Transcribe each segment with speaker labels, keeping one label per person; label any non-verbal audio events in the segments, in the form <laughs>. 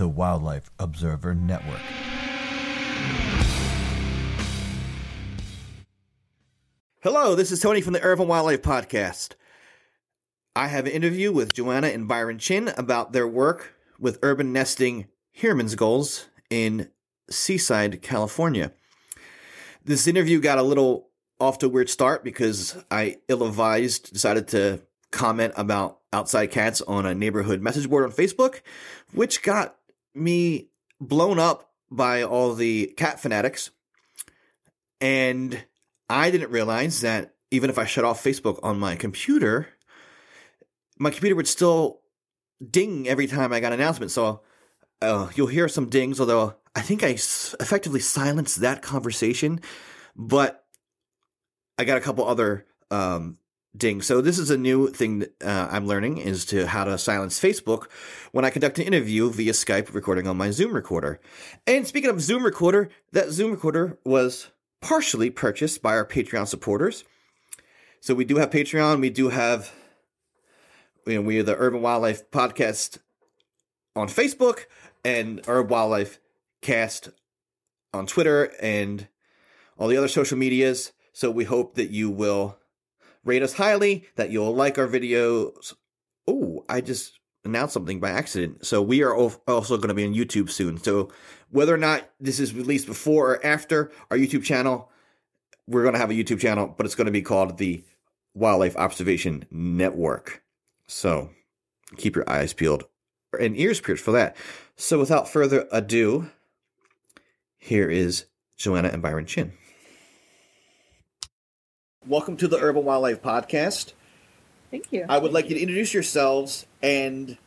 Speaker 1: the Wildlife Observer Network.
Speaker 2: Hello, this is Tony from the Urban Wildlife Podcast. I have an interview with Joanna and Byron Chin about their work with urban nesting Heermann's gulls in Seaside, California. This interview got a little off to a weird start because I ill advised decided to comment about outside cats on a neighborhood message board on Facebook, which got me blown up by all the cat fanatics. And I didn't realize that even if I shut off Facebook on my computer, my computer would still ding every time I got an announcement. So uh, you'll hear some dings, although I think I s- effectively silenced that conversation. But I got a couple other um, dings. So this is a new thing uh, I'm learning is to how to silence Facebook when I conduct an interview via Skype recording on my Zoom recorder. And speaking of Zoom recorder, that Zoom recorder was partially purchased by our Patreon supporters. So we do have Patreon. We do have, you know, we are the Urban Wildlife Podcast on Facebook and Urban Wildlife Cast on Twitter and all the other social medias. So we hope that you will rate us highly, that you'll like our videos. Oh, I just announced something by accident. So we are also going to be on YouTube soon. So whether or not this is released before or after our YouTube channel, we're going to have a YouTube channel, but it's going to be called the Wildlife Observation Network. So keep your eyes peeled and ears pierced for that. So without further ado, here is Joanna and Byron Chin. Welcome to the Urban Wildlife Podcast.
Speaker 3: Thank you.
Speaker 2: I would like you to introduce yourselves and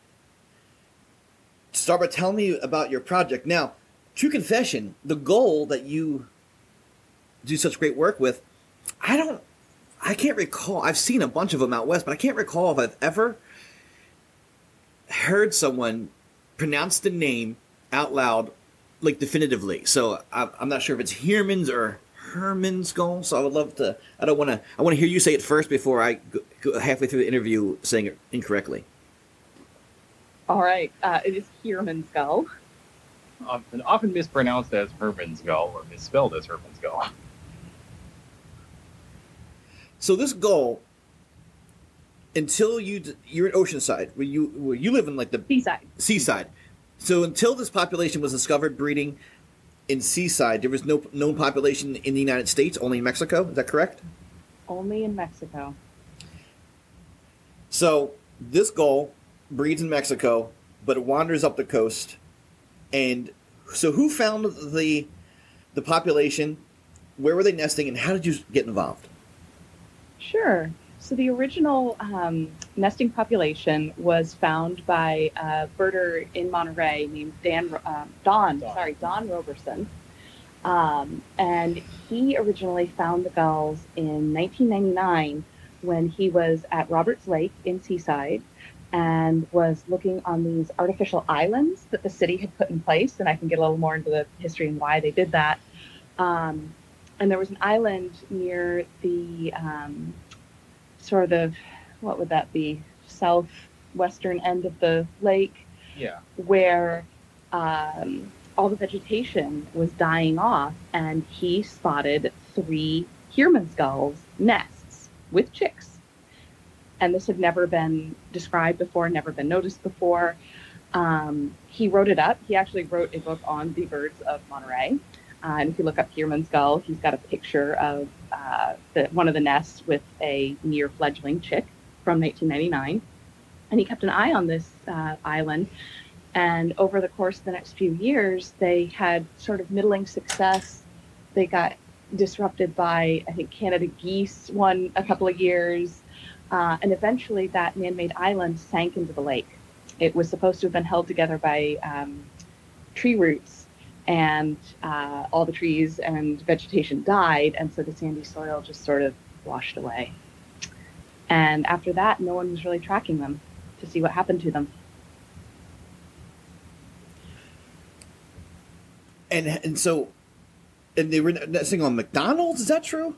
Speaker 2: start by telling me about your project. Now, true confession, the goal that you do such great work with, I don't, I can't recall. I've seen a bunch of them out west, but I can't recall if I've ever heard someone pronounce the name out loud, like definitively. So I, I'm not sure if it's Heermann's or Herman's goal. So I would love to. I don't want to. I want to hear you say it first before I go, go halfway through the interview saying it incorrectly.
Speaker 3: All right. Uh, it is Herman's gull.
Speaker 4: often, often mispronounced as Herman's gull or misspelled as Herman's gull.
Speaker 2: So this goal, until you you're in Oceanside, where you where you live in like the
Speaker 3: Seaside.
Speaker 2: seaside. So until this population was discovered breeding in seaside, there was no known population in the United States, only in Mexico. Is that correct?
Speaker 3: Only in Mexico.
Speaker 2: So this gull breeds in Mexico, but it wanders up the coast. And so, who found the the population? Where were they nesting, and how did you get involved?
Speaker 3: Sure. So the original um, nesting population was found by a birder in Monterey named Dan um, Don,
Speaker 4: Don.
Speaker 3: Sorry, Don Roberson. Um, and he originally found the gulls in 1999 when he was at Roberts Lake in Seaside and was looking on these artificial islands that the city had put in place. And I can get a little more into the history and why they did that. Um, and there was an island near the um, sort of what would that be? Southwestern end of the lake?
Speaker 4: Yeah.
Speaker 3: where um, all the vegetation was dying off and he spotted three Heermann's gulls nests with chicks. And this had never been described before never been noticed before. Um, he wrote it up. He actually wrote a book on the birds of monterey. Uh, and if you look up Heermann's gull, he's got a picture of uh, the, one of the nests with a near fledgling chick from 1999. And he kept an eye on this uh, island. And over the course of the next few years, they had sort of middling success. They got disrupted by, I think, Canada geese one a couple of years. Uh, and eventually, that man made island sank into the lake. It was supposed to have been held together by um, tree roots and uh, all the trees and vegetation died, and so the sandy soil just sort of washed away. And after that, no one was really tracking them to see what happened to them.
Speaker 2: And and so, and they were nesting on McDonald's. Is that true?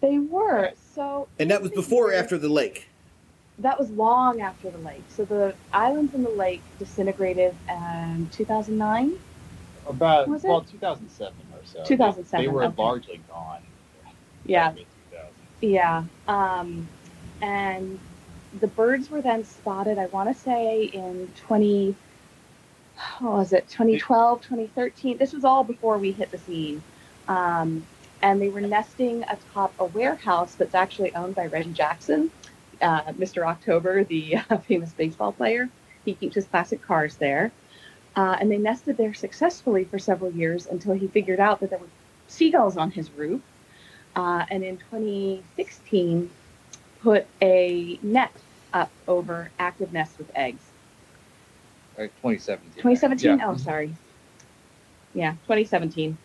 Speaker 3: They were so.
Speaker 2: And that was
Speaker 3: in the
Speaker 2: before or after the lake.
Speaker 3: that was long after the lake. So the islands in the lake disintegrated in 2009.
Speaker 4: About
Speaker 3: Was it?
Speaker 4: well, 2007 or so.
Speaker 3: 2007,
Speaker 4: They were
Speaker 3: okay.
Speaker 4: largely gone.
Speaker 3: Yeah,
Speaker 4: Mid 2000s.
Speaker 3: Yeah. Um, and the birds were then spotted. I want to say in 20. What was it? 2012, 2013. This was all before we hit the scene. Um, and they were nesting atop a warehouse that's actually owned by Reggie Jackson, uh, Mr. October, the uh, <laughs> famous baseball player. He keeps his classic cars there. Uh, and they nested there successfully for several years until he figured out that there were seagulls on his roof. Uh, and in 2016, put a net up over active nests with eggs.
Speaker 4: Right, 2017.
Speaker 3: 2017?
Speaker 4: Yeah.
Speaker 3: Oh, sorry. Yeah, 2017.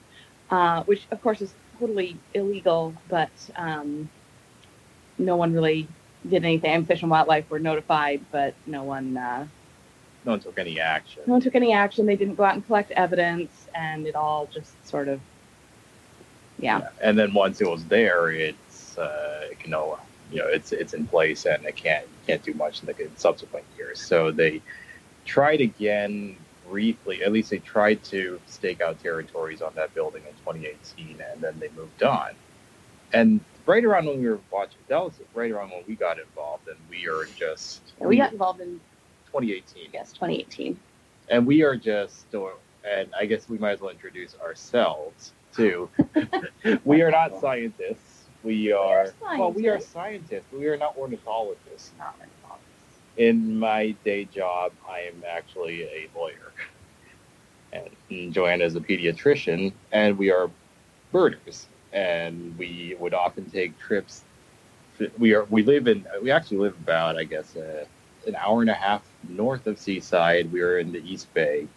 Speaker 3: Uh, which, of course, is totally illegal, but um, no one really did anything. And Fish and Wildlife were notified, but no one, uh,
Speaker 4: No one took any action.
Speaker 3: no one took any action. They didn't go out and collect evidence, and it all just sort of, yeah,
Speaker 4: And then once it was there, it's uh, it can you know, it's it's in place and it can't can't do much in the subsequent years. So they tried again briefly. At least they tried to stake out territories on that building in 2018, and then they moved on. And right around when we were watching, that was right around when we got involved, and we are just
Speaker 3: we got involved in,
Speaker 4: 2018.
Speaker 3: Yes, 2018.
Speaker 4: and we are just and i guess we might as well introduce ourselves too. <laughs> We are not scientists. We are well we are scientists. we are not ornithologists.
Speaker 3: Not involved.
Speaker 4: in my day job i am actually a lawyer. And joanna is a pediatrician and we are birders. And we would often take trips. We are we live in we actually live about i guess uh, an hour and a half north of seaside. We are in the east bay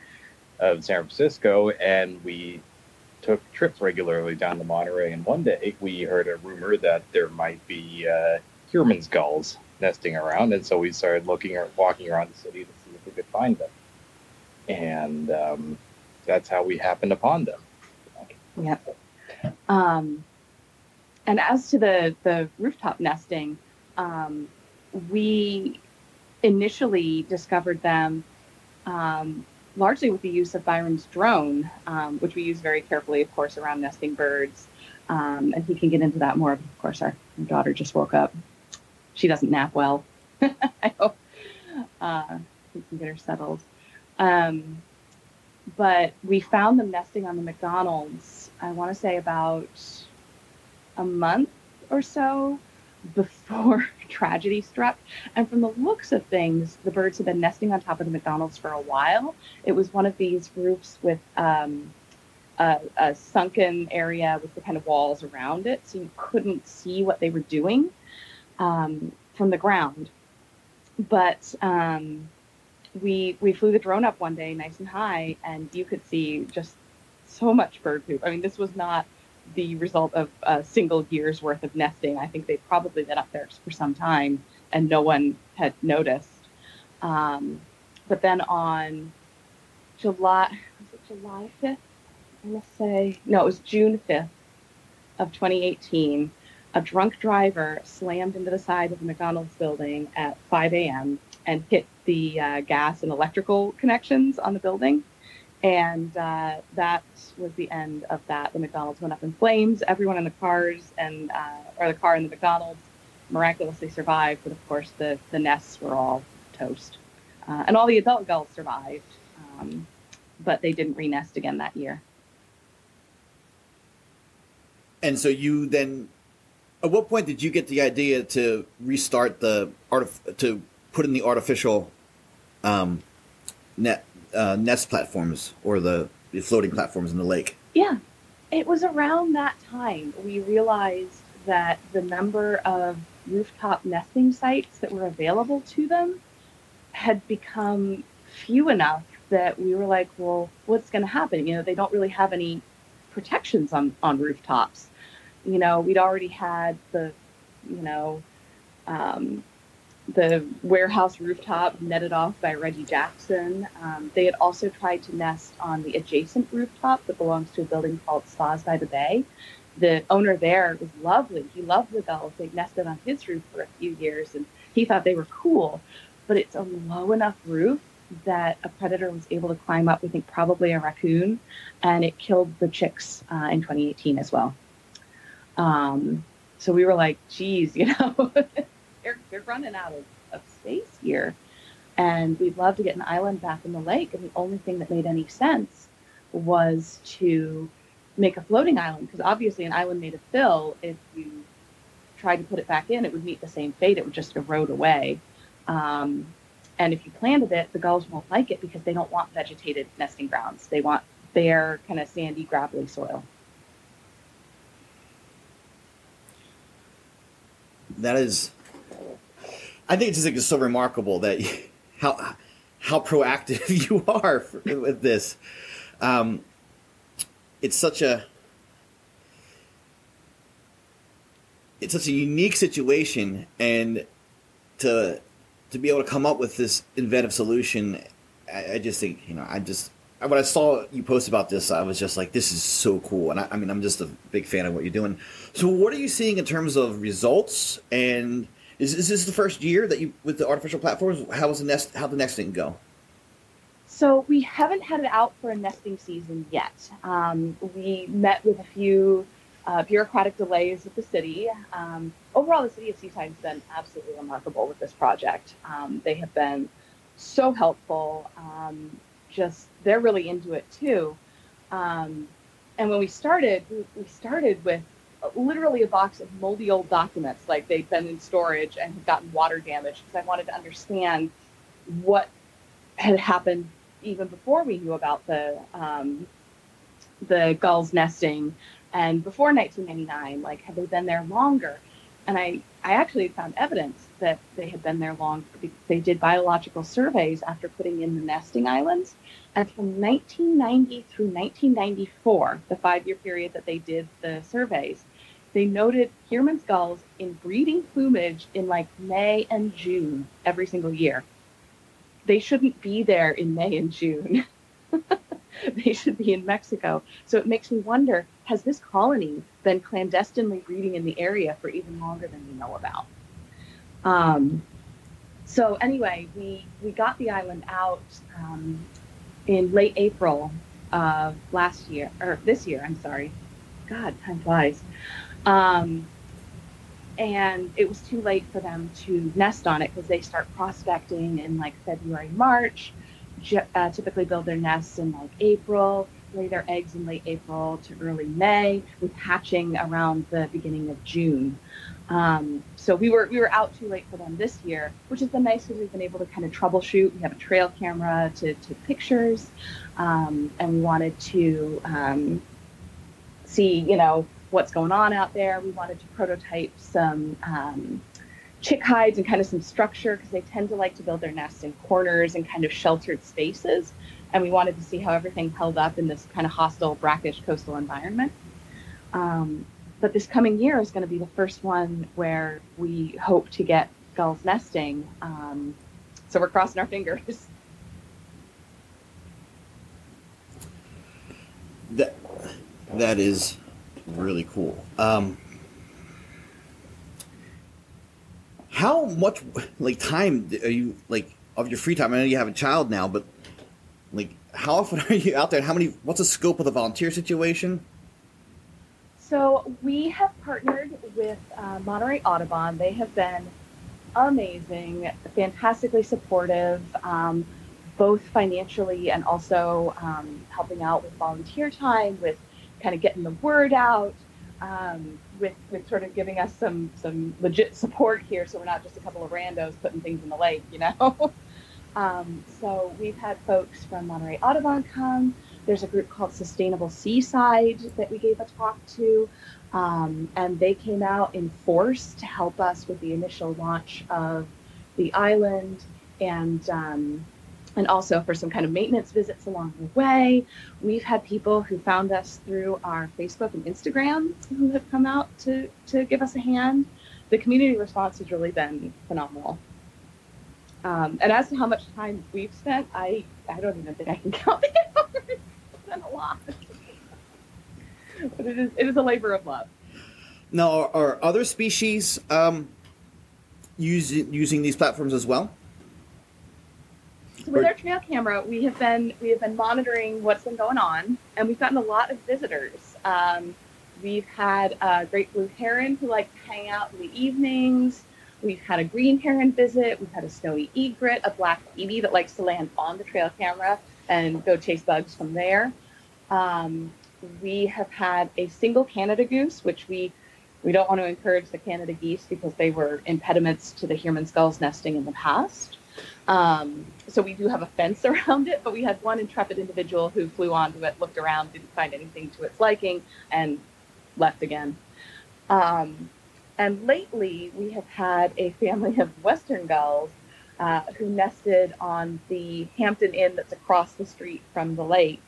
Speaker 4: of san francisco and we took trips regularly down to monterey and one day we heard a rumor that there might be uh, gulls nesting around and so we started looking or walking around the city to see if we could find them and um, that's how we happened upon them
Speaker 3: Yeah. Um, and as to the the rooftop nesting, um, we initially discovered them um, largely with the use of Byron's drone, um, which we use very carefully, of course, around nesting birds. Um, and he can get into that more. Of course, our, our daughter just woke up. She doesn't nap well. <laughs> I hope uh, we can get her settled. Um, but we found them nesting on the McDonald's, I want to say about a month or so before tragedy struck. And from the looks of things, the birds had been nesting on top of the McDonald's for a while. It was one of these roofs with um, a, a sunken area with the kind of walls around it, so you couldn't see what they were doing um, from the ground. But um, we we flew the drone up one day, nice and high, and you could see just so much bird poop. I mean, this was not the result of a single year's worth of nesting. I think they'd probably been up there for some time, and no one had noticed. Um, but then on July, was it July fifth? I want to say no, it was June fifth of 2018. A drunk driver slammed into the side of the McDonald's building at 5 a.m. and hit the uh, gas and electrical connections on the building. And uh, that was the end of that. The McDonald's went up in flames. Everyone in the cars and uh, or the car in the McDonald's miraculously survived, but of course the the nests were all toast. Uh, and all the adult gulls survived, um, but they didn't re-nest again that year.
Speaker 2: And so you then, at what point did you get the idea to restart the art to put in the artificial um, net uh, nest platforms or the, the floating platforms in the lake?
Speaker 3: Yeah, it was around that time we realized that the number of rooftop nesting sites that were available to them had become few enough that we were like, well, what's going to happen? You know, they don't really have any protections on, on rooftops. You know, we'd already had the, you know, um, the warehouse rooftop netted off by Reggie Jackson. Um, they had also tried to nest on the adjacent rooftop that belongs to a building called Spas by the Bay. The owner there was lovely. He loved the gulls. They nested on his roof for a few years, and he thought they were cool, but it's a low enough roof that a predator was able to climb up. We think probably a raccoon, and it killed the chicks uh, in 2018 as well. Um, so we were like, geez, you know, <laughs> they're, they're running out of, of space here. And we'd love to get an island back in the lake. And the only thing that made any sense was to make a floating island, because obviously an island made of fill, if you tried to put it back in, it would meet the same fate. It would just erode away. Um, and if you planted it, the gulls won't like it because they don't want vegetated nesting grounds. They want bare, kind of sandy, gravelly soil.
Speaker 2: That is, I think it's just like it's so remarkable that <laughs> how how proactive <laughs> you are for, with this. Um, it's such a it's such a unique situation, and to to be able to come up with this inventive solution, I, I just think you know I just when I saw you post about this, I was just like, this is so cool. And I, I, mean, I'm just a big fan of what you're doing. So, what are you seeing in terms of results? And is, is this the first year that you with the artificial platforms? How was the nest? How the nesting go?
Speaker 3: So we haven't had it out for a nesting season yet. Um, we met with a few uh, bureaucratic delays with the city. Um, overall, the city of Seaside has been absolutely remarkable with this project. Um, they have been so helpful. Um, just they're really into it too. Um, and when we started, we, we started with literally a box of moldy old documents, like they'd been in storage and had gotten water damage, because I wanted to understand what had happened even before we knew about the um, the gulls nesting. And before 1999 like had they been there longer and i i actually found evidence that they had been there long they did biological surveys after putting in the nesting islands and from 1990 through 1994 the five year period that they did the surveys they noted Heermann's gulls in breeding plumage in like May and June every single year. They shouldn't be there in May and June. <laughs> they should be in Mexico. So it makes me wonder has this colony been clandestinely breeding in the area for even longer than we know about? Um, so anyway, we, we got the island out um, in late April of last year, or this year, I'm sorry. God, time flies. Um, and it was too late for them to nest on it because they start prospecting in like February, March, uh, typically build their nests in like April, lay their eggs in late April to early May, with hatching around the beginning of June. Um, so we were we were out too late for them this year, which has been nice because we've been able to kind of troubleshoot. We have a trail camera to take pictures, um, and we wanted to um, see, you know, what's going on out there. We wanted to prototype some um, chick hides and kind of some structure because they tend to like to build their nests in corners and kind of sheltered spaces. And we wanted to see how everything held up in this kind of hostile, brackish coastal environment. Um, but this coming year is going to be the first one where we hope to get gulls nesting. Um, so we're crossing our fingers. <laughs>
Speaker 2: That that is really cool. Um, how much like time are you like of your free time? I know you have a child now, but like how often <laughs> are you out there? How many? What's the scope of the volunteer situation?
Speaker 3: So we have partnered with uh, Monterey Audubon. They have been amazing, fantastically supportive, um, both financially and also um, helping out with volunteer time, with kind of getting the word out, um, with with sort of giving us some some legit support here, so we're not just a couple of randos putting things in the lake, you know. <laughs> um, so we've had folks from Monterey Audubon come. There's a group called Sustainable Seaside that we gave a talk to, um, and they came out in force to help us with the initial launch of the island and um, and also for some kind of maintenance visits along the way. We've had people who found us through our Facebook and Instagram who have come out to, to give us a hand. The community response has really been phenomenal. Um, and as to how much time we've spent, I, I don't even think I can <laughs> count the hours. It's been a lot. but it is, it is a labor of love.
Speaker 2: Now, are, are other species um, using using these platforms as well?
Speaker 3: So with our trail camera, we have been we have been monitoring what's been going on, and we've gotten a lot of visitors. Um, we've had a great blue heron who like to hang out in the evenings. We've had a green heron visit. We've had a snowy egret, a black phoebe that likes to land on the trail camera and go chase bugs from there. Um, we have had a single Canada goose, which we we don't want to encourage the Canada geese because they were impediments to the Heermann's gulls nesting in the past. Um, so we do have a fence <laughs> around it, but we had one intrepid individual who flew onto it, looked around, didn't find anything to its liking, and left again. Um, and lately, we have had a family of western gulls uh, who nested on the Hampton Inn that's across the street from the lake.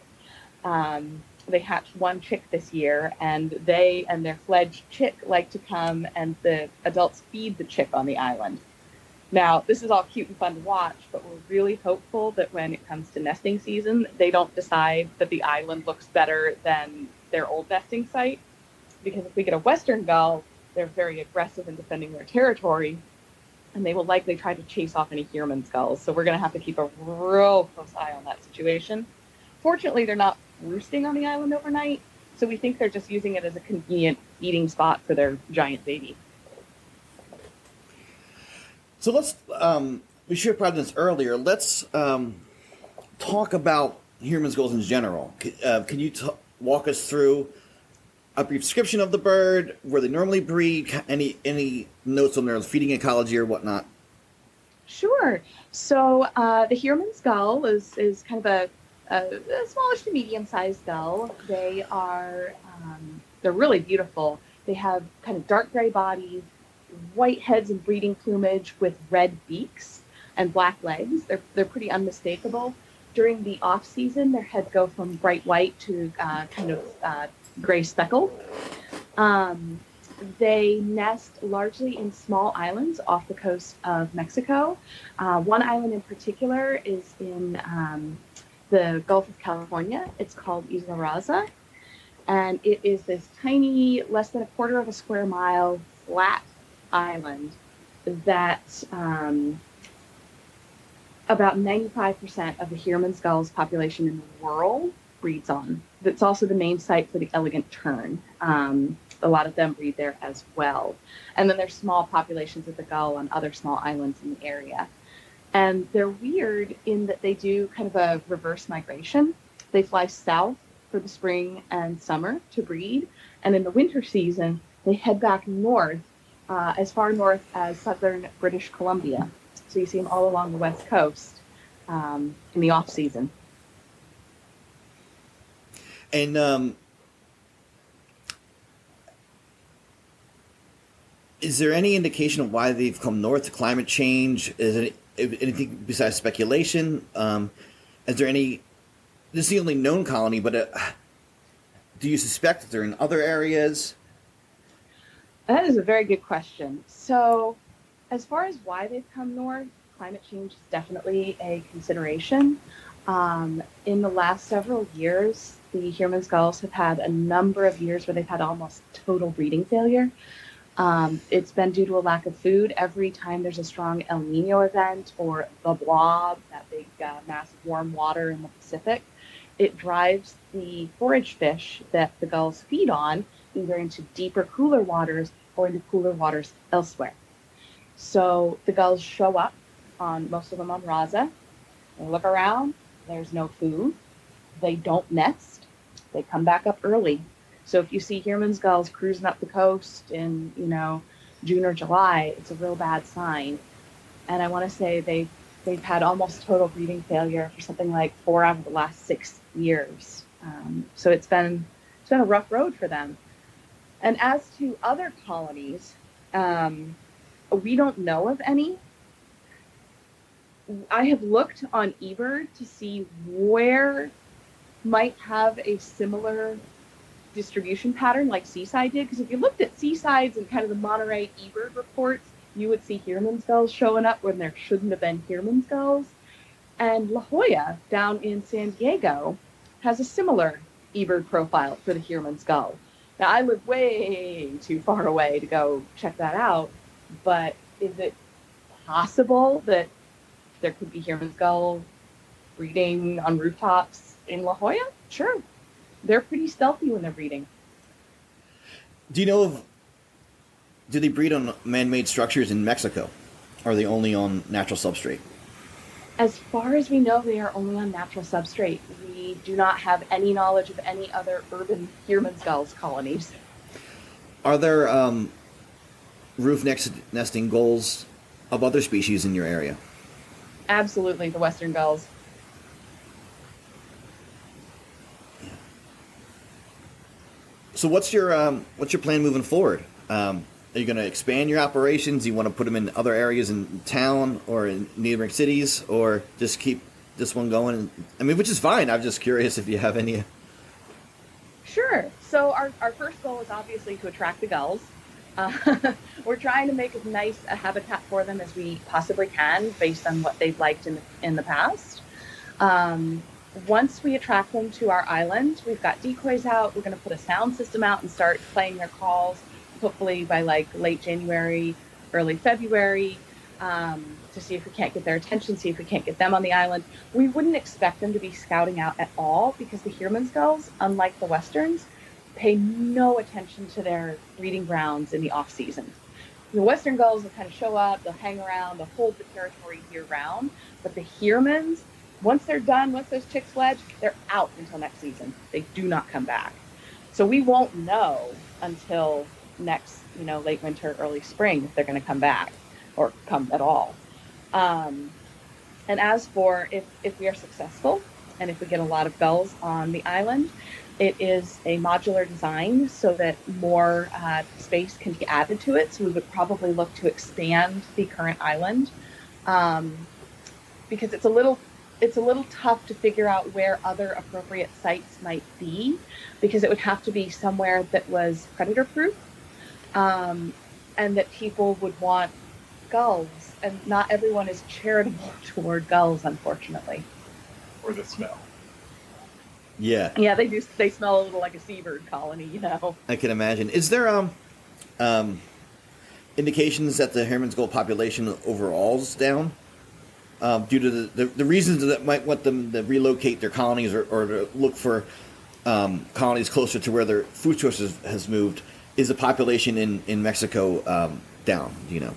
Speaker 3: Um, they hatched one chick this year, and they and their fledged chick like to come, and the adults feed the chick on the island. Now, this is all cute and fun to watch, but we're really hopeful that when it comes to nesting season, they don't decide that the island looks better than their old nesting site. Because if we get a western gull, they're very aggressive in defending their territory, and they will likely try to chase off any Heermann's gulls. So we're going to have to keep a real close eye on that situation. Fortunately, they're not roosting on the island overnight, so we think they're just using it as a convenient eating spot for their giant baby.
Speaker 2: So let's um, we should have probably this earlier. Let's um, talk about Heermann's gulls in general. Uh, can you t- walk us through a brief description of the bird, where they normally breed, any any notes on their feeding ecology or whatnot?
Speaker 3: Sure. So uh, the Heermann's gull is, is kind of a, a, a smallish to medium sized gull. They are um, they're really beautiful. They have kind of dark gray bodies, white heads and breeding plumage with red beaks and black legs. They're they're pretty unmistakable. During the off season, their heads go from bright white to uh, kind of uh, gray speckle. Um, they nest largely in small islands off the coast of Mexico. Uh, one island in particular is in um, the Gulf of California. It's called Isla Raza. And it is this tiny, less than a quarter of a square mile flat island that um, about 95% of the Heermann's gulls population in the world breeds on. That's also the main site for the elegant tern. Um, a lot of them breed there as well. And then there's small populations of the gull on other small islands in the area. And they're weird in that they do kind of a reverse migration. They fly south for the spring and summer to breed. And in the winter season, they head back north, uh, as far north as southern British Columbia. So you see them all along the west coast um, in the off season.
Speaker 2: And um, is there any indication of why they've come north? Climate change? Is it anything besides speculation? Um, is there any? This is the only known colony, but uh, do you suspect that they're in other areas?
Speaker 3: That is a very good question. So, as far as why they've come north, climate change is definitely a consideration. Um, in the last several years, the Heermann's gulls have had a number of years where they've had almost total breeding failure. Um, it's been due to a lack of food. Every time there's a strong El Nino event or the blob, that big uh, mass of warm water in the Pacific, it drives the forage fish that the gulls feed on either into deeper, cooler waters or into cooler waters elsewhere. So the gulls show up on most of them on Raza. They look around, there's no food. They don't nest. They come back up early. So if you see Heermann's gulls cruising up the coast in, you know, June or July, it's a real bad sign. And I want to say they they've had almost total breeding failure for something like four out of the last six years. Um, so it's been it's been a rough road for them. And as to other colonies, um, we don't know of any. I have looked on eBird to see where might have a similar distribution pattern like Seaside did. Because if you looked at Seaside's and kind of the Monterey eBird reports, you would see Heermann's gulls showing up when there shouldn't have been Heermann's gulls. And La Jolla down in San Diego has a similar eBird profile for the Heermann's gull. Now I live way too far away to go check that out, but is it possible that there could be Herman's gull breeding on rooftops in La Jolla? Sure. They're pretty stealthy when they're breeding.
Speaker 2: Do you know of? Do they breed on man-made structures in Mexico? Or are they only on natural substrate?
Speaker 3: As far as we know, they are only on natural substrate. We do not have any knowledge of any other urban Herman's gulls colonies.
Speaker 2: Are there um, roof nest- nesting goals of other species in your area?
Speaker 3: Absolutely, the western gulls.
Speaker 2: So what's your um, what's your plan moving forward? Um, are you going to expand your operations? Do you want to put them in other areas in town or in neighboring cities, or just keep this one going? I mean, which is fine. I'm just curious if you have any.
Speaker 3: Sure. So our, our first goal is obviously to attract the gulls. Uh, <laughs> we're trying to make as nice a habitat for them as we possibly can based on what they've liked in the, in the past. Um, once we attract them to our island, we've got decoys out. We're going to put a sound system out and start playing their calls, hopefully by like late January, early February, um, to see if we can't get their attention, see if we can't get them on the island. We wouldn't expect them to be scouting out at all because the Herman's gulls, unlike the Westerns, pay no attention to their breeding grounds in the off season. The Western gulls will kind of show up, they'll hang around, they'll hold the territory year round, but the Hermans, once they're done, once those chicks fledge, they're out until next season. They do not come back. So we won't know until next, you know, late winter, early spring if they're going to come back or come at all. Um, and as for if, if we are successful and if we get a lot of gulls on the island, it is a modular design so that more uh, space can be added to it. So we would probably look to expand the current island um, because it's a little it's a little tough to figure out where other appropriate sites might be because it would have to be somewhere that was predator proof um, and that people would want gulls and not everyone is charitable <laughs> toward gulls unfortunately
Speaker 4: or the smell.
Speaker 2: Yeah,
Speaker 3: yeah they do they smell a little like a seabird colony you know
Speaker 2: I can imagine. Is there um, um, indications that the Herman's Gull population overall is down? Um, due to the, the, the reasons that might want them to relocate their colonies or, or to look for um, colonies closer to where their food sources has moved, is the population in, in Mexico um, down? Do you know?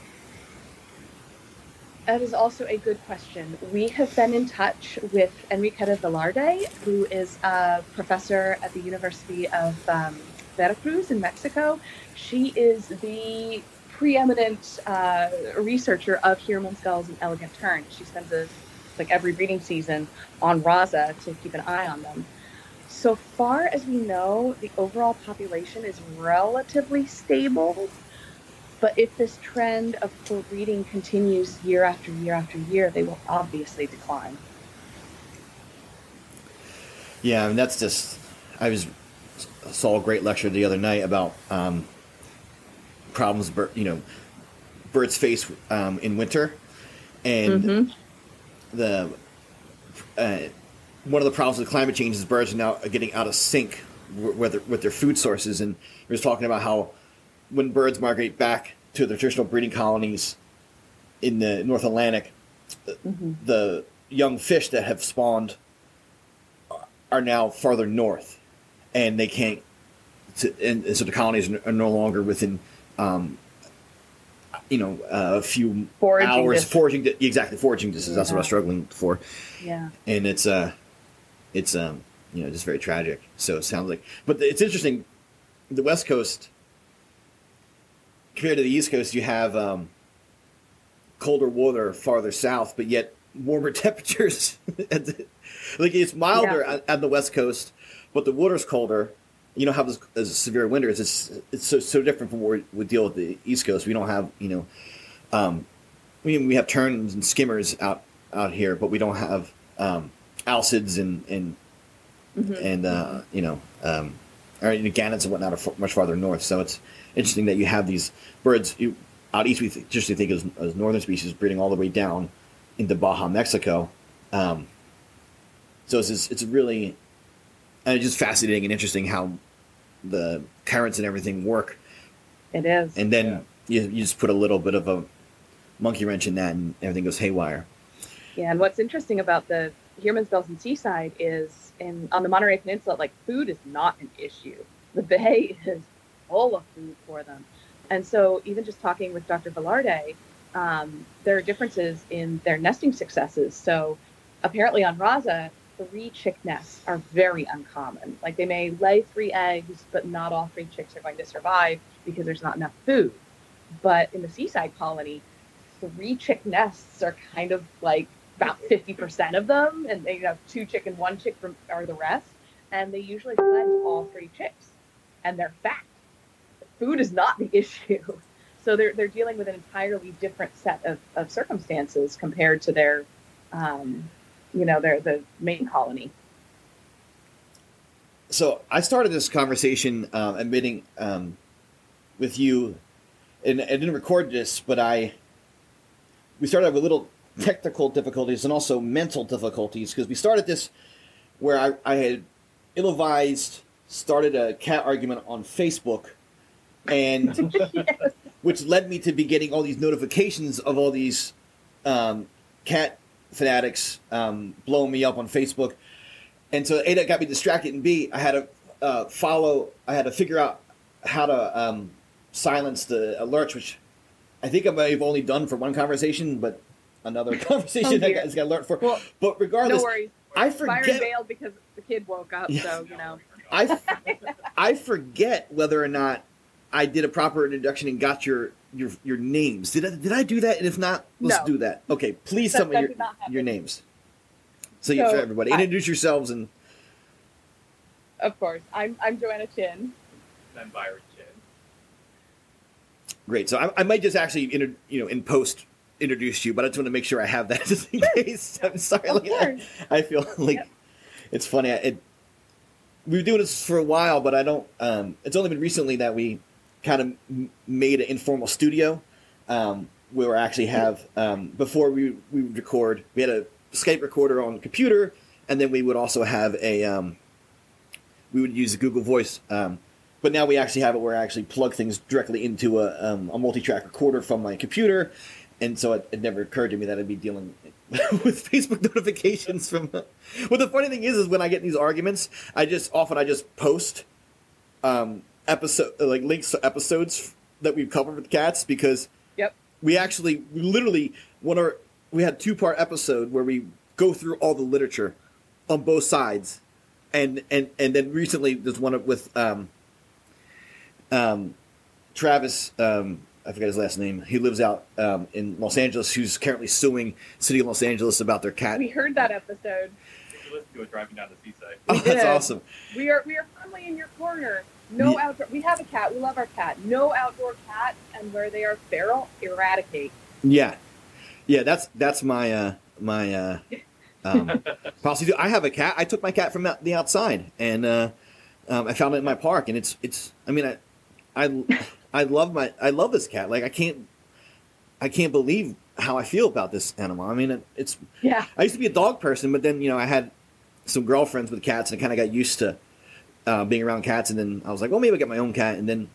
Speaker 3: That is also a good question. We have been in touch with Enriqueta Velarde, who is a professor at the University of um, Veracruz in Mexico. She is the preeminent uh, researcher of Herman's gulls and elegant terns. She spends a, like every breeding season on Raza to keep an eye on them. So far as we know, the overall population is relatively stable. But if this trend of poor breeding continues year after year after year, they will obviously decline.
Speaker 2: Yeah, I mean that's just. I was saw a great lecture the other night about um, problems, bir- you know, birds face um, in winter, and
Speaker 3: Mhm.
Speaker 2: the uh, one of the problems with climate change is birds are now getting out of sync with their, with their food sources, and he was talking about how when birds migrate back to their traditional breeding colonies in the North Atlantic,
Speaker 3: Mhm.
Speaker 2: the young fish that have spawned are now farther north, and they can't. To, and, and so the colonies are no longer within, um, you know, uh, a few
Speaker 3: Foraging
Speaker 2: hours
Speaker 3: distance.
Speaker 2: foraging. Di- exactly, foraging distance. That's what I was struggling for,
Speaker 3: Yeah.
Speaker 2: and it's uh, it's um, you know, just very tragic. So it sounds like, but it's interesting. The West Coast compared to the East Coast, you have um, colder water farther south, but yet warmer <laughs> temperatures. the- like it's milder
Speaker 3: Yeah.
Speaker 2: on, the West Coast, but the water's colder. You don't have as, as severe winters. It's it's so, so different from what we deal with the East Coast. We don't have you know, um, we we have terns and skimmers out out here, but we don't have um, alcids and and
Speaker 3: Mhm.
Speaker 2: and uh, you know, um, or you know, gannets and whatnot are f- much farther north. So it's interesting that you have these birds you, out east. We th- just think as, as northern species breeding all the way down into Baja, Mexico. Um, so it's just, it's really and it's just fascinating and interesting how the currents and everything work.
Speaker 3: It is.
Speaker 2: And then you, you just put a little bit of a monkey wrench in that, and everything goes haywire.
Speaker 3: Yeah, and what's interesting about the Heermann's Gulls and Seaside is in on the Monterey Peninsula, like food is not an issue. The <laughs> bay is of food for them. And so even just talking with Dr. Velarde, um, there are differences in their nesting successes. So apparently on Raza, three chick nests are very uncommon. Like they may lay three eggs, but not all three chicks are going to survive because there's not enough food. But in the seaside colony, three chick nests are kind of like about 50% of them, and they have two chick and one chick from, are the rest. And they usually blend all three chicks, and they're fat. Food is not the <laughs> issue. So they're, they're dealing with an entirely different set of, of circumstances compared to their um, you know, they're the main colony.
Speaker 2: So I started this conversation um, admitting um, with you, and I didn't record this, but I we started with little technical difficulties and also mental difficulties because we started this where I, I had ill-advised started a cat argument on Facebook, and <laughs> yes. which led me to be getting all these notifications of all these um, cat fanatics um, blowing me up on Facebook, and so A that got me distracted, and B I had to uh, follow. I had to figure out how to um, silence the alerts, which I think I may have only done for one conversation, but another <laughs> conversation oh, I got, got alert for. Well, but regardless,
Speaker 3: no worries. I forget. Byron bailed because the kid woke up, yeah. so you know.
Speaker 2: I I forget whether or not I did a proper introduction and got your your your names. Did I, did I do that? And if not, let's
Speaker 3: no.
Speaker 2: do that. Okay, please tell me your, your names. So, so for everybody, introduce yourselves and.
Speaker 3: Of course, I'm I'm Joanna Chin.
Speaker 4: I'm Byron Chin.
Speaker 2: Great. So I, I might just actually, inter, you know, in post introduce you, but I just want to make sure I have that <laughs> just in case. I'm sorry. Like, I, I, feel like yep. it's funny. It, we've been doing this for a while, but I don't. Um, it's only been recently that we kind of made an informal studio um, where we actually have um, before we we would record we had a Skype recorder on the computer and then we would also have a um, we would use Google Voice um, but now we actually have it where I actually plug things directly into a, um, a multi-track recorder from my computer and so it, it, never occurred to me that I'd be dealing <laughs> with Facebook notifications from. <laughs> well, the funny thing is, is when I get these arguments, I just often I just post um, episode like links to episodes that we've covered with cats because
Speaker 3: yep
Speaker 2: we actually we literally one our we had two part episode where we go through all the literature on both sides and and and then recently there's one with um um Travis um I forget his last name. He lives out um, in Los Angeles. Who's currently suing City of Los Angeles about their cat.
Speaker 3: We heard that episode.
Speaker 4: We listened to it driving down the seaside. <laughs>
Speaker 2: Oh, that's awesome.
Speaker 3: We are we are firmly in your corner. No yeah. outdoor. We have a cat. We love our cat. No outdoor cats, and where they are feral, eradicate.
Speaker 2: Yeah, yeah. That's that's my uh, my uh, um, <laughs> policy. I have a cat. I took my cat from the outside, and uh, um, I found it in my park, and it's it's. I mean, I I I love my I love this cat. Like I can't I can't believe how I feel about this animal. I mean, it, it's
Speaker 3: yeah.
Speaker 2: I used to be a dog person, but then you know I had some girlfriends with cats, and I kind of got used to uh, being around cats, and then I was like, well, maybe I'll get my own cat. And then,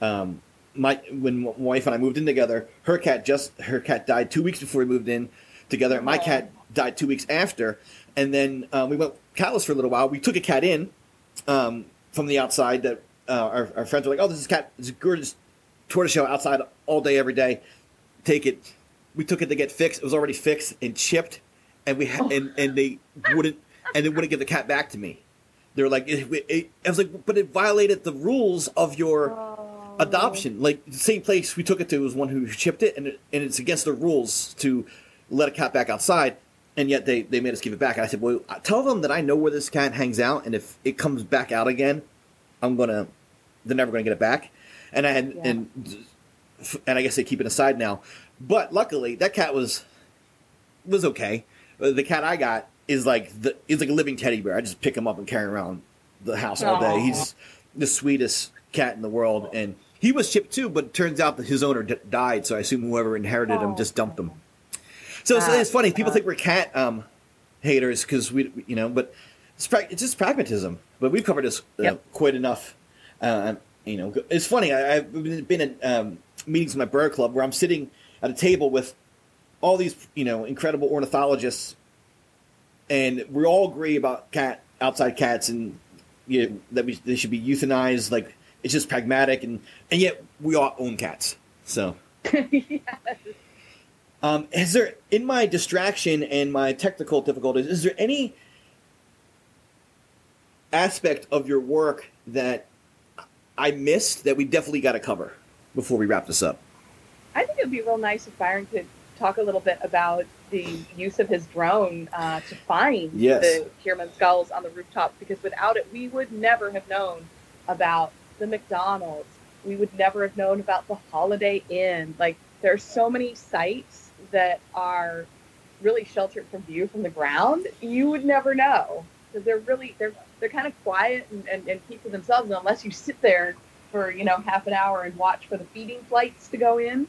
Speaker 2: um, my when my wife and I moved in together, her cat just her cat died two weeks before we moved in together. My cat died two weeks after, and then uh, we went catless for a little while. We took a cat in um, from the outside. That uh, our, our, friends were like, "Oh, this is cat. It's a gorgeous tortoiseshell outside all day, every day. Take it." We took it to get fixed. It was already fixed and chipped, and we ha- oh. and and they wouldn't and they wouldn't give the cat back to me. They're like, it, it, I was like, but it violated the rules of your oh. adoption. Like the same place we took it to was one who shipped it, and it, and it's against the rules to let a cat back outside. And yet they, they made us give it back. And I said, well, tell them that I know where this cat hangs out, and if it comes back out again, I'm gonna, they're never gonna get it back. And I had, yeah. and and I guess they keep it aside now. But luckily, that cat was was okay. The cat I got is like the is like a living teddy bear. I just pick him up and carry him around the house all day. He's the sweetest cat in the world, and he was shipped too. But it turns out that his owner d- died, so I assume whoever inherited him just dumped him. So it's, it's funny. People think we're cat um, haters because we, you know, but it's, pra- it's just pragmatism. But we've covered this uh, yep. quite enough. Uh, you know, it's funny. I, have been in um, meetings with my bird club where I'm sitting at a table with all these you know incredible ornithologists, and we all agree about cat outside cats and you know, that we, they should be euthanized. Like it's just pragmatic, and and yet we all own cats. So, <laughs>
Speaker 3: yes.
Speaker 2: um, is there in my distraction and my technical difficulties? Is there any aspect of your work that I missed that we definitely got to cover before we wrap this up?
Speaker 3: I think it would be real nice if Byron could talk a little bit about the use of his drone uh, to find
Speaker 2: Yes.
Speaker 3: the Heermann's gulls on the rooftops because without it, we would never have known about the McDonald's. We would never have known about the Holiday Inn. Like, there are so many sites that are really sheltered from view from the ground. You would never know because they're really they're they're kind of quiet and, and, and keep to themselves. And unless you sit there for you know half an hour and watch for the feeding flights to go in,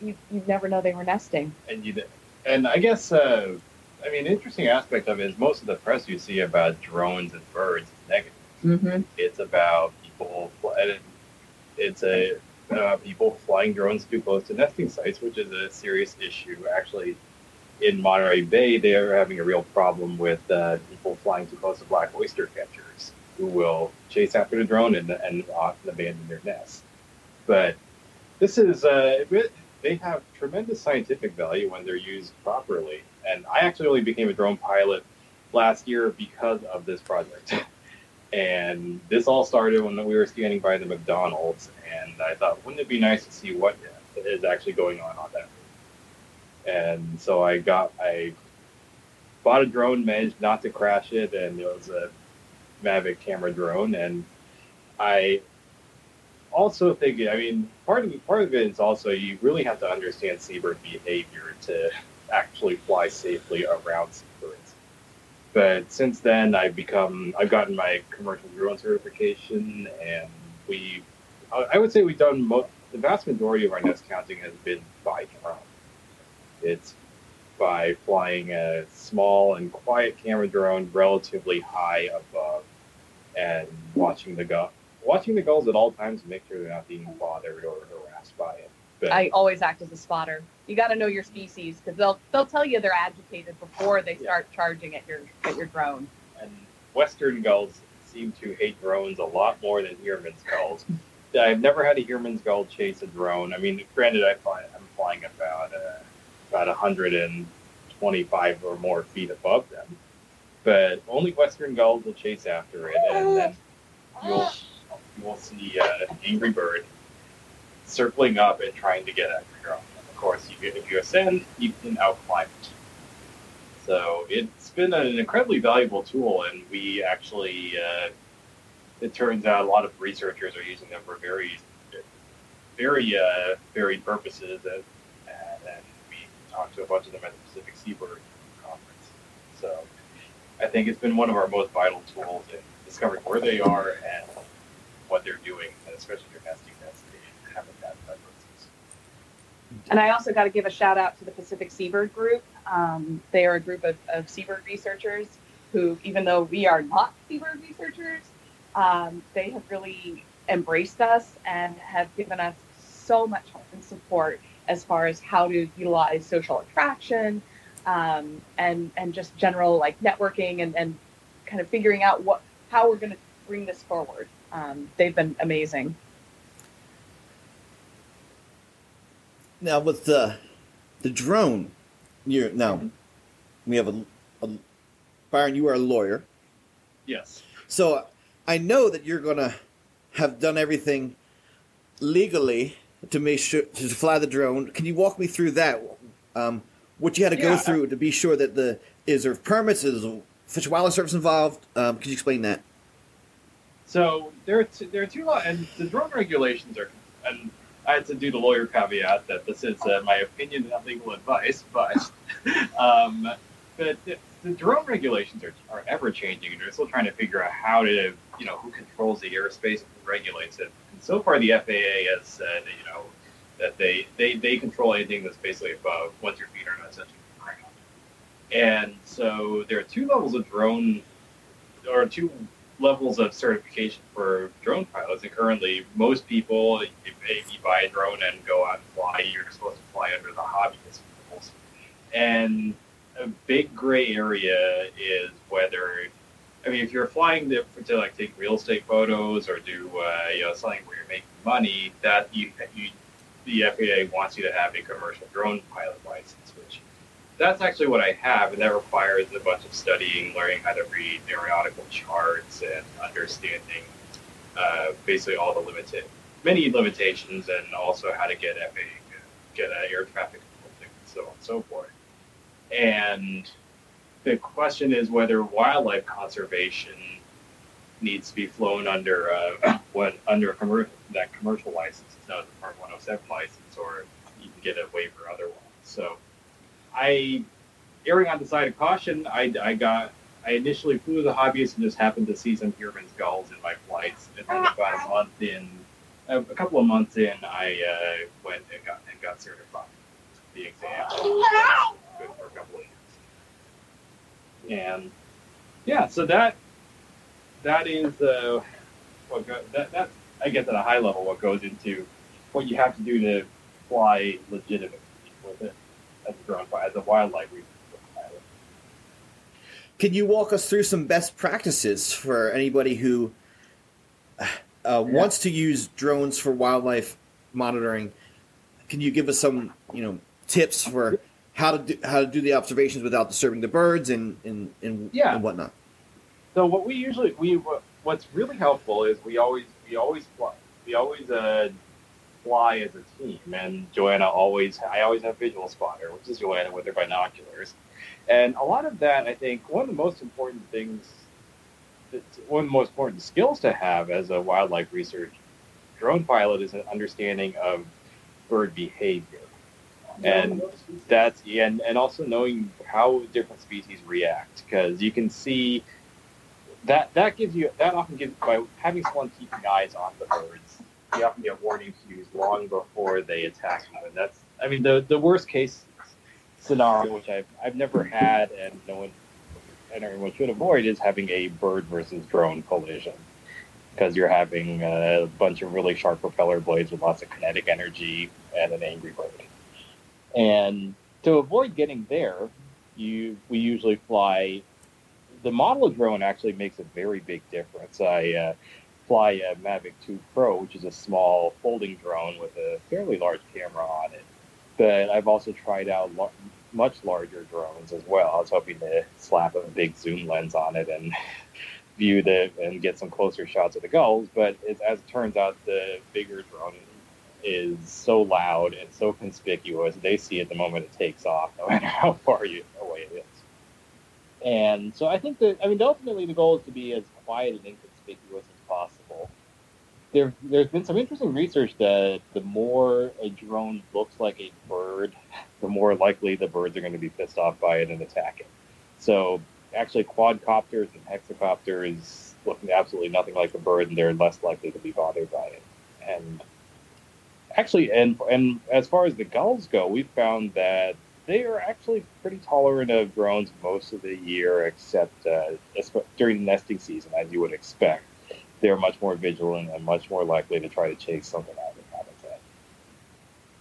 Speaker 3: you you'd never know they were nesting.
Speaker 4: and you and I guess uh, I mean, interesting aspect of it is most of the press you see about drones and birds is negative.
Speaker 3: Mm-hmm.
Speaker 4: It's about people. and It's a uh, people flying drones too close to nesting sites, which is a serious issue. Actually, in Monterey Bay, they are having a real problem with uh, people flying too close to black oyster catchers, who will chase after the drone and, and often abandon their nests. But this is uh, it- they have tremendous scientific value when they're used properly. And I actually only became a drone pilot last year because of this project. <laughs> And this all started when we were standing by the McDonald's, and I thought, wouldn't it be nice to see what is actually going on on that? And so I got, I bought a drone, managed not to crash it, and it was a Mavic camera drone, and I also think, I mean, part of part of it is also you really have to understand seabird behavior to actually fly safely around seabirds. But since then, I've become, I've gotten my commercial drone certification, and we, I would say we've done most, the vast majority of our nest counting has been by drone. It's by flying a small and quiet camera drone relatively high above and watching the watching the gulls at all times to make sure they're not being bothered or harassed by it. But
Speaker 3: I always act as a spotter. You got to know your species because they'll they'll tell you they're agitated before they start charging at your at your drone.
Speaker 4: and western gulls seem to hate drones a lot more than Heermann's gulls. <laughs> I've never had a Heermann's gull chase a drone. I mean, granted, I fly, I'm flying about uh, about 125 or more feet above them, but only western gulls will chase after it, and then <gasps> you'll you will see uh, an angry bird circling up and trying to get at your drone. Of course, you, if you ascend, you can outclimb it. So it's been an incredibly valuable tool, and we actually, uh, it turns out a lot of researchers are using them for very, very uh, varied purposes. And, and we talked to a bunch of them at the Pacific Seabird Conference. So I think it's been one of our most vital tools in discovering where they are and what they're doing, and especially their nesting density and habitat preferences.
Speaker 3: And I also got to give a shout out to the Pacific Seabird Group. Um, they are a group of, of seabird researchers who, even though we are not seabird researchers, um, they have really embraced us and have given us so much help and support as far as how to utilize social attraction um, and and just general like networking and, and kind of figuring out what how we're going to bring this forward. Um, they've been amazing.
Speaker 2: Now with the the drone, you're now
Speaker 3: Mhm.
Speaker 2: we have a, a Byron. You are a lawyer,
Speaker 4: Yes.
Speaker 2: so I know that you're gonna have done everything legally to make sure to fly the drone. Can you walk me through that? Um, what you had to go
Speaker 4: Yeah.
Speaker 2: through to be sure that the is there permits? Is Fish and Wildlife Service involved? Um, could you explain that?
Speaker 4: So there are two, there are two law, and the drone regulations are, and I had to do the lawyer caveat that this is uh, my opinion not legal advice, <laughs> but um, but the, the drone regulations are, are ever changing, and they're still trying to figure out how to, you know, who controls the airspace and who regulates it. And so far, the FAA has said, you know, that they they, they control anything that's basically above once your feet are not touching the ground. And so there are two levels of drone, or two levels of certification for drone pilots, and currently most people, if, you buy a drone and go out and fly, you're supposed to fly under the hobbyist rules. And a big gray area is whether, I mean, if you're flying to, to like take real estate photos or do uh, you know something where you're making money, that you, you the FAA wants you to have a commercial drone pilot license, that's actually what I have, and that requires a bunch of studying, learning how to read aeronautical charts, and understanding uh, basically all the limited, many limitations, and also how to get FAA, get uh, air traffic control, thing, and so on and so forth. And the question is whether wildlife conservation needs to be flown under uh, <coughs> what under a commercial that commercial license is known as a Part 107 license, or you can get a waiver otherwise. So, I erring on the side of caution, I, I got I initially flew as a hobbyist and just happened to see some Heermann's gulls in my flights, and then about a month in, a, a couple of months in, I uh, went and got and got certified. The exam. Good for a couple of years, and yeah, so that that is uh, what go, that that I guess at a high level what goes into what you have to do to fly legitimately with it as a drone as a wildlife research pilot.
Speaker 2: Can you walk us through some best practices for anybody who uh,
Speaker 4: Yeah.
Speaker 2: wants to use drones for wildlife monitoring? Can you give us some, you know, tips for how to do, how to do the observations without disturbing the birds and and and,
Speaker 4: Yeah.
Speaker 2: and whatnot?
Speaker 4: So what we usually we what's really helpful is we always we always we always uh, fly as a team, and Joanna always I always have visual spotter, which is Joanna with her binoculars, and a lot of that I think one of the most important things, that, one of the most important skills to have as a wildlife research drone pilot is an understanding of bird behavior, and that's and and also knowing how different species react because you can see that that gives you that often gives by having someone keeping eyes on the birds you often get warning cues long before they attack you. And that's i mean the the worst case scenario which i've i've never had and no one and everyone should avoid is having a bird versus drone collision. Because you're having a bunch of really sharp propeller blades with lots of kinetic energy and an angry bird. And to avoid getting there you we usually fly the model of drone actually makes a very big difference. I uh, fly a Mavic 2 Pro, which is a small folding drone with a fairly large camera on it. But I've also tried out lo- much larger drones as well. I was hoping to slap a big zoom lens on it and <laughs> view the and get some closer shots of the gulls. But it, as it turns out, the bigger drone is so loud and so conspicuous. They see it the moment it takes off, no <laughs> matter how far you, away it is. And so I think that I mean ultimately the goal is to be as quiet and inconspicuous. There, there's been some interesting research that the more a drone looks like a bird, <laughs> the more likely the birds are going to be pissed off by it and attack it. So actually, quadcopters and hexacopters looking absolutely nothing like a bird, and they're less likely to be bothered by it. And actually, and and as far as the gulls go, we've found that they are actually pretty tolerant of drones most of the year, except uh, during nesting season, as you would expect. They're much more vigilant and much more likely to try to chase something out of the habitat.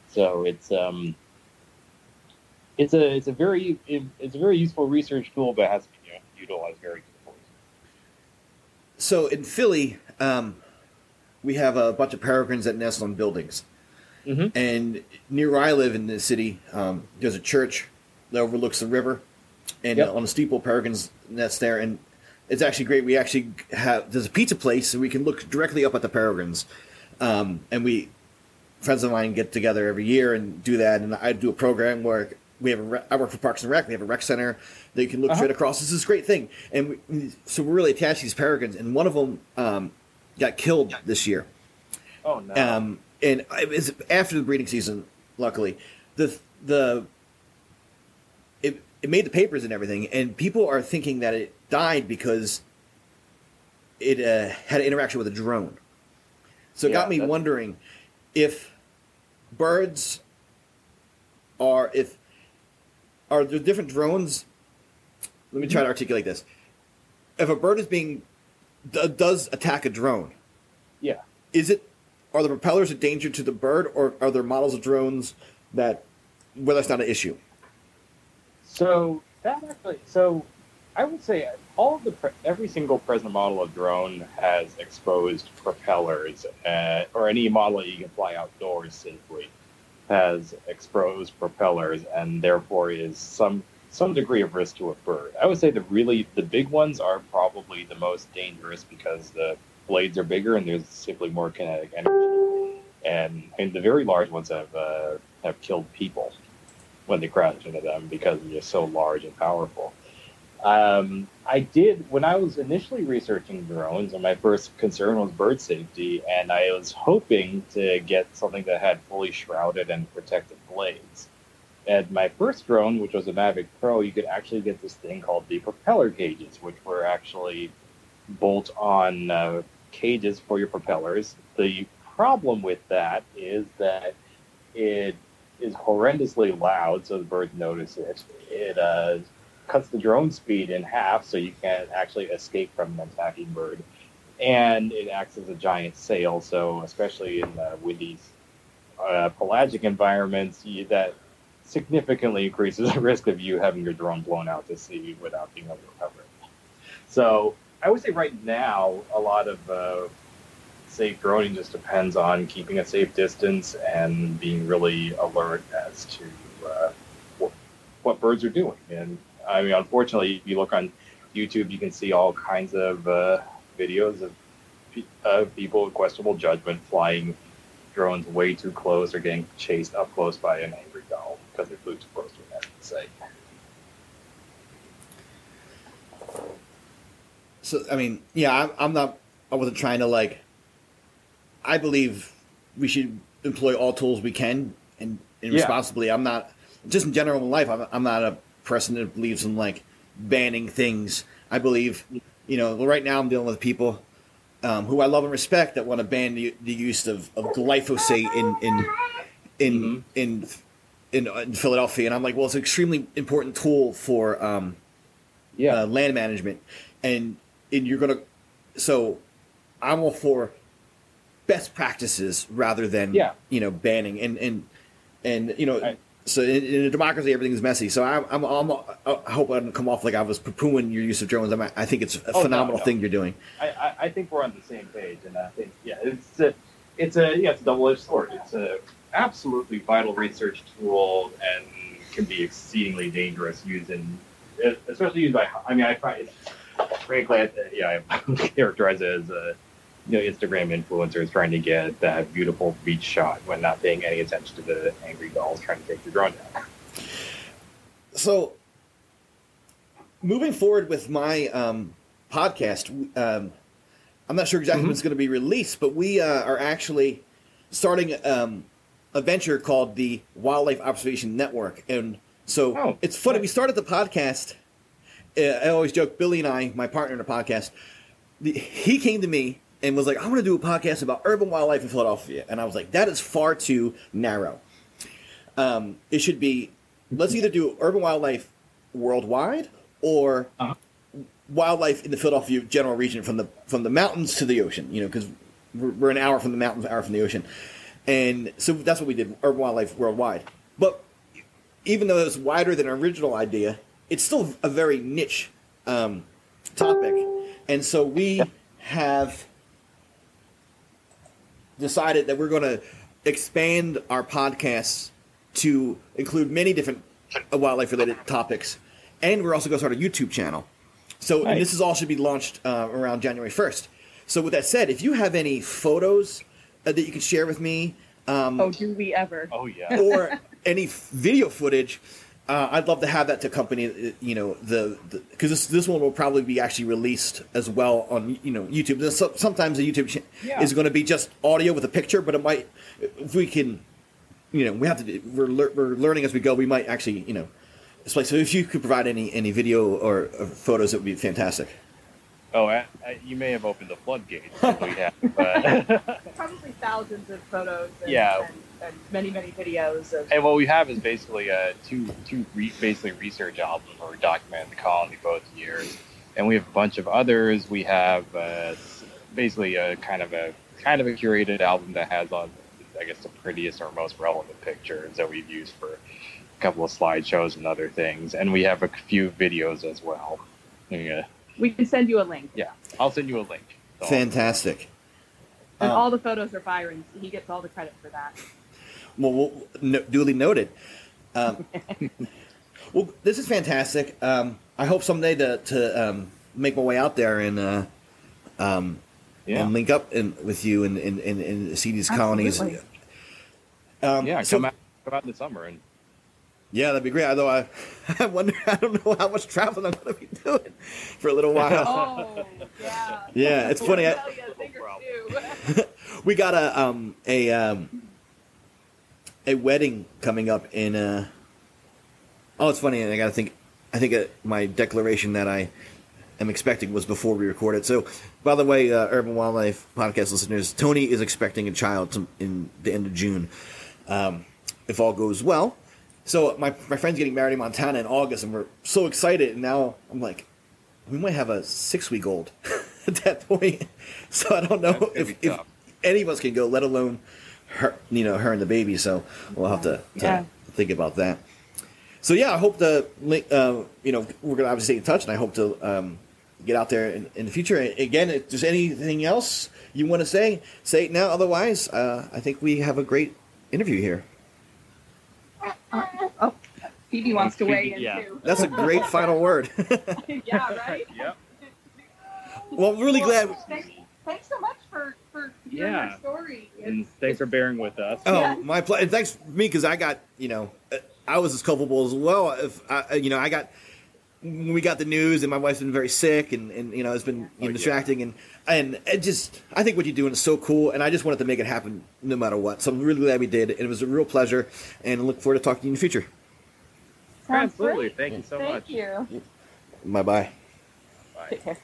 Speaker 4: So it's um, it's a it's a very it's a very useful research tool, but it has to be you know, utilized very carefully.
Speaker 2: So in Philly, um, we have a bunch of peregrines that nest on buildings.
Speaker 4: Mhm.
Speaker 2: And near where I live in the city, um, there's a church that overlooks the river, and
Speaker 4: Yep.
Speaker 2: uh, on the steeple, peregrines nest there, and it's actually great. We actually have there's a pizza place, so we can look directly up at the peregrines, um, and we friends of mine get together every year and do that. And I do a program where we have a I work for Parks and Rec. We have a rec center that you can look
Speaker 4: Uh-huh.
Speaker 2: straight across. This is a great thing, and we, so we're really attached to these peregrines. And one of them um, got killed this year.
Speaker 4: Oh no!
Speaker 2: Um, and it was after the breeding season. Luckily, the the it it made the papers and everything, and people are thinking that it died because it uh, had an interaction with a drone. So it
Speaker 4: Yeah,
Speaker 2: got me
Speaker 4: that's-
Speaker 2: wondering if birds are if are there different drones. Let me try to articulate this. If a bird is being d- does attack a drone,
Speaker 4: Yeah.
Speaker 2: is it are the propellers a danger to the bird, or are there models of drones that where that's not an issue?
Speaker 4: So that actually, so I would say all the pre- every single present model of drone has exposed propellers, uh, or any model that you can fly outdoors safely has exposed propellers, and therefore is some some degree of risk to a bird. I would say the really the big ones are probably the most dangerous because the blades are bigger and there's simply more kinetic energy, and and the very large ones have uh, have killed people when they crash into them because they're so large and powerful. Um, I did when I was initially researching drones, and my first concern was bird safety, and I was hoping to get something that had fully shrouded and protected blades. And my first drone, which was a Mavic Pro, you could actually get this thing called the propeller cages, which were actually bolt-on uh, cages for your propellers. The problem with that is that it is horrendously loud, so the birds notice it. It uh, cuts the drone speed in half, so you can't actually escape from an attacking bird. And it acts as a giant sail, so especially in uh, windy uh, pelagic environments, you, that significantly increases <laughs> the risk of you having your drone blown out to sea without being able to recover it. So I would say right now, a lot of uh, safe droning just depends on keeping a safe distance and being really alert as to uh, what, what birds are doing. And I mean, unfortunately, if you look on YouTube, you can see all kinds of uh, videos of uh, people with questionable judgment flying drones way too close or getting chased up close by an angry gull because they flew too close to an enemy site.
Speaker 2: So I mean, yeah, I'm, I'm not. I wasn't trying to like. I believe we should employ all tools we can and, and
Speaker 4: Yeah.
Speaker 2: responsibly. I'm not just in general in life. I'm, I'm not a that believes in like banning things. I believe, you know, well, right now I'm dealing with people um, who I love and respect that want to ban the, the use of, of glyphosate in in in,
Speaker 4: Mhm.
Speaker 2: in in in Philadelphia, and I'm like, well, it's an extremely important tool for. Um,
Speaker 4: Yeah.
Speaker 2: uh, land management, and and you're gonna. So, I'm all for best practices rather than
Speaker 4: Yeah.
Speaker 2: you know banning and and and you know.
Speaker 4: Right.
Speaker 2: So in, in a democracy, everything's messy. So I'm, I'm, I'm, I hope I don't come off like I was poo-pooing your use of drones. I'm, I think it's a
Speaker 4: Oh, no,
Speaker 2: phenomenal
Speaker 4: no.
Speaker 2: thing you're doing.
Speaker 4: I, I, I think we're on the same page, and I think yeah, it's a it's a yeah, it's a double edged sword. It's a absolutely vital research tool and can be exceedingly dangerous used in, especially used by. I mean, I find frankly, I, yeah, I <laughs> characterize it as a you know Instagram influencers trying to get that beautiful beach shot when not paying any attention to the angry gulls trying to take the drone down.
Speaker 2: So, moving forward with my um, podcast, um, I'm not sure exactly when it's going to be released, but we uh, are actually starting um, a venture called the Wildlife Observation Network. And so
Speaker 4: Oh,
Speaker 2: it's funny, we started the podcast. Uh, I always joke, Billy and I, my partner in the podcast, the, he came to me and was like, I want to do a podcast about urban wildlife in Philadelphia. And I was like, that is far too narrow. Um, it should be, let's either do urban wildlife worldwide or
Speaker 4: Uh-huh.
Speaker 2: wildlife in the Philadelphia general region from the from the mountains to the ocean. You know, because we're, we're an hour from the mountains, an hour from the ocean, and so that's what we did. Urban wildlife worldwide. But even though it's wider than our original idea, it's still a very niche um, topic, and so we have decided that we're going to expand our podcasts to include many different wildlife related topics, and we're also going to start a YouTube channel. So and
Speaker 4: Nice.
Speaker 2: this is all should be launched uh, around January first. So with that said, if you have any photos uh, that you can share with me, um,
Speaker 3: Oh, do we ever?
Speaker 4: Oh yeah.
Speaker 2: or any f- video footage, uh, I'd love to have that to accompany, uh, you know, the because this this one will probably be actually released as well on you know YouTube. So- Sometimes the YouTube cha-
Speaker 4: Yeah.
Speaker 2: is going to be just audio with a picture, but it might if we can, you know, we have to. We're lear- we're learning as we go. We might actually, you know, display. So if you could provide any any video or, or photos, it would be fantastic.
Speaker 4: Oh, I, I, you may have opened the floodgates. if we have, but <laughs>
Speaker 3: Probably thousands of photos and,
Speaker 4: Yeah.
Speaker 3: and, and many, many videos of.
Speaker 4: And what we have is basically a two two re- basically research albums where we documented the colony both years. and we have a bunch of others. We have uh, basically a kind of a kind of a curated album that has on, I guess, the prettiest or most relevant pictures that we've used for a couple of slideshows and other things, and we have a few videos as well. Yeah,
Speaker 3: We can send you a link.
Speaker 4: yeah. I'll send you a link.
Speaker 2: Fantastic.
Speaker 3: And
Speaker 2: Um,
Speaker 3: all the photos are Byron's. He gets all the credit for that.
Speaker 2: Well, well no, duly noted. Um, <laughs> well, this is fantastic. Um, I hope someday to to um, make my way out there and uh, um,
Speaker 4: Yeah.
Speaker 2: and link up in, with you and, and, and, and see these colonies.
Speaker 3: Absolutely.
Speaker 2: Um,
Speaker 4: yeah,
Speaker 2: so-
Speaker 4: come out, come out in the summer and
Speaker 2: Yeah, that'd be great. Although I, <laughs> I wonder, I don't know how much traveling I'm going to be doing for a little <laughs> while.
Speaker 3: Oh, yeah.
Speaker 2: Yeah, it's funny. I-
Speaker 3: Tell you, fingers
Speaker 4: problem.
Speaker 3: too.
Speaker 2: we got a um a um a wedding coming up in uh oh it's funny and i gotta think i think uh, my declaration that i am expecting was before we recorded. So by the way uh, urban wildlife podcast listeners tony is expecting a child to, in the end of june um, if all goes well. So my, my friend's getting married in montana in august and we're so excited and now i'm like we might have a six week old <laughs> at that point. <laughs> So i don't know if, if any of us can go, let alone her, you know, her and the baby. So we'll have to, to
Speaker 3: Yeah.
Speaker 2: think about that. So yeah, I hope to link. Uh, you know, we're gonna obviously stay in touch, and I hope to um, get out there in, in the future. Again, if there's anything else you want to say, say it now. Otherwise, uh, I think we have a great interview here.
Speaker 3: Oh, Phoebe wants to weigh in
Speaker 4: Yeah.
Speaker 3: too.
Speaker 2: That's a great <laughs> final word. <laughs>
Speaker 3: yeah, right.
Speaker 4: Yep.
Speaker 2: well, I'm really glad.
Speaker 3: Thanks, thanks so much for for hearing
Speaker 4: Yeah.
Speaker 3: our story.
Speaker 4: And thanks for bearing with us.
Speaker 2: Oh,
Speaker 3: Yeah.
Speaker 2: my pleasure. And thanks for me because I got you know uh, I was as culpable as well. If I, you know I got we got the news and my wife's been very sick and, and you know it's been you know,
Speaker 4: Oh, yeah.
Speaker 2: distracting and and it just I think what you're doing is so cool and I just wanted to make it happen no matter what. So I'm really glad we did. It was a real pleasure and I look forward to talking to you in the future.
Speaker 3: Sounds
Speaker 4: Absolutely.
Speaker 3: great.
Speaker 4: Thank you so
Speaker 3: Thank
Speaker 4: much.
Speaker 3: Thank you.
Speaker 2: Bye bye.
Speaker 4: Bye.
Speaker 3: Take care.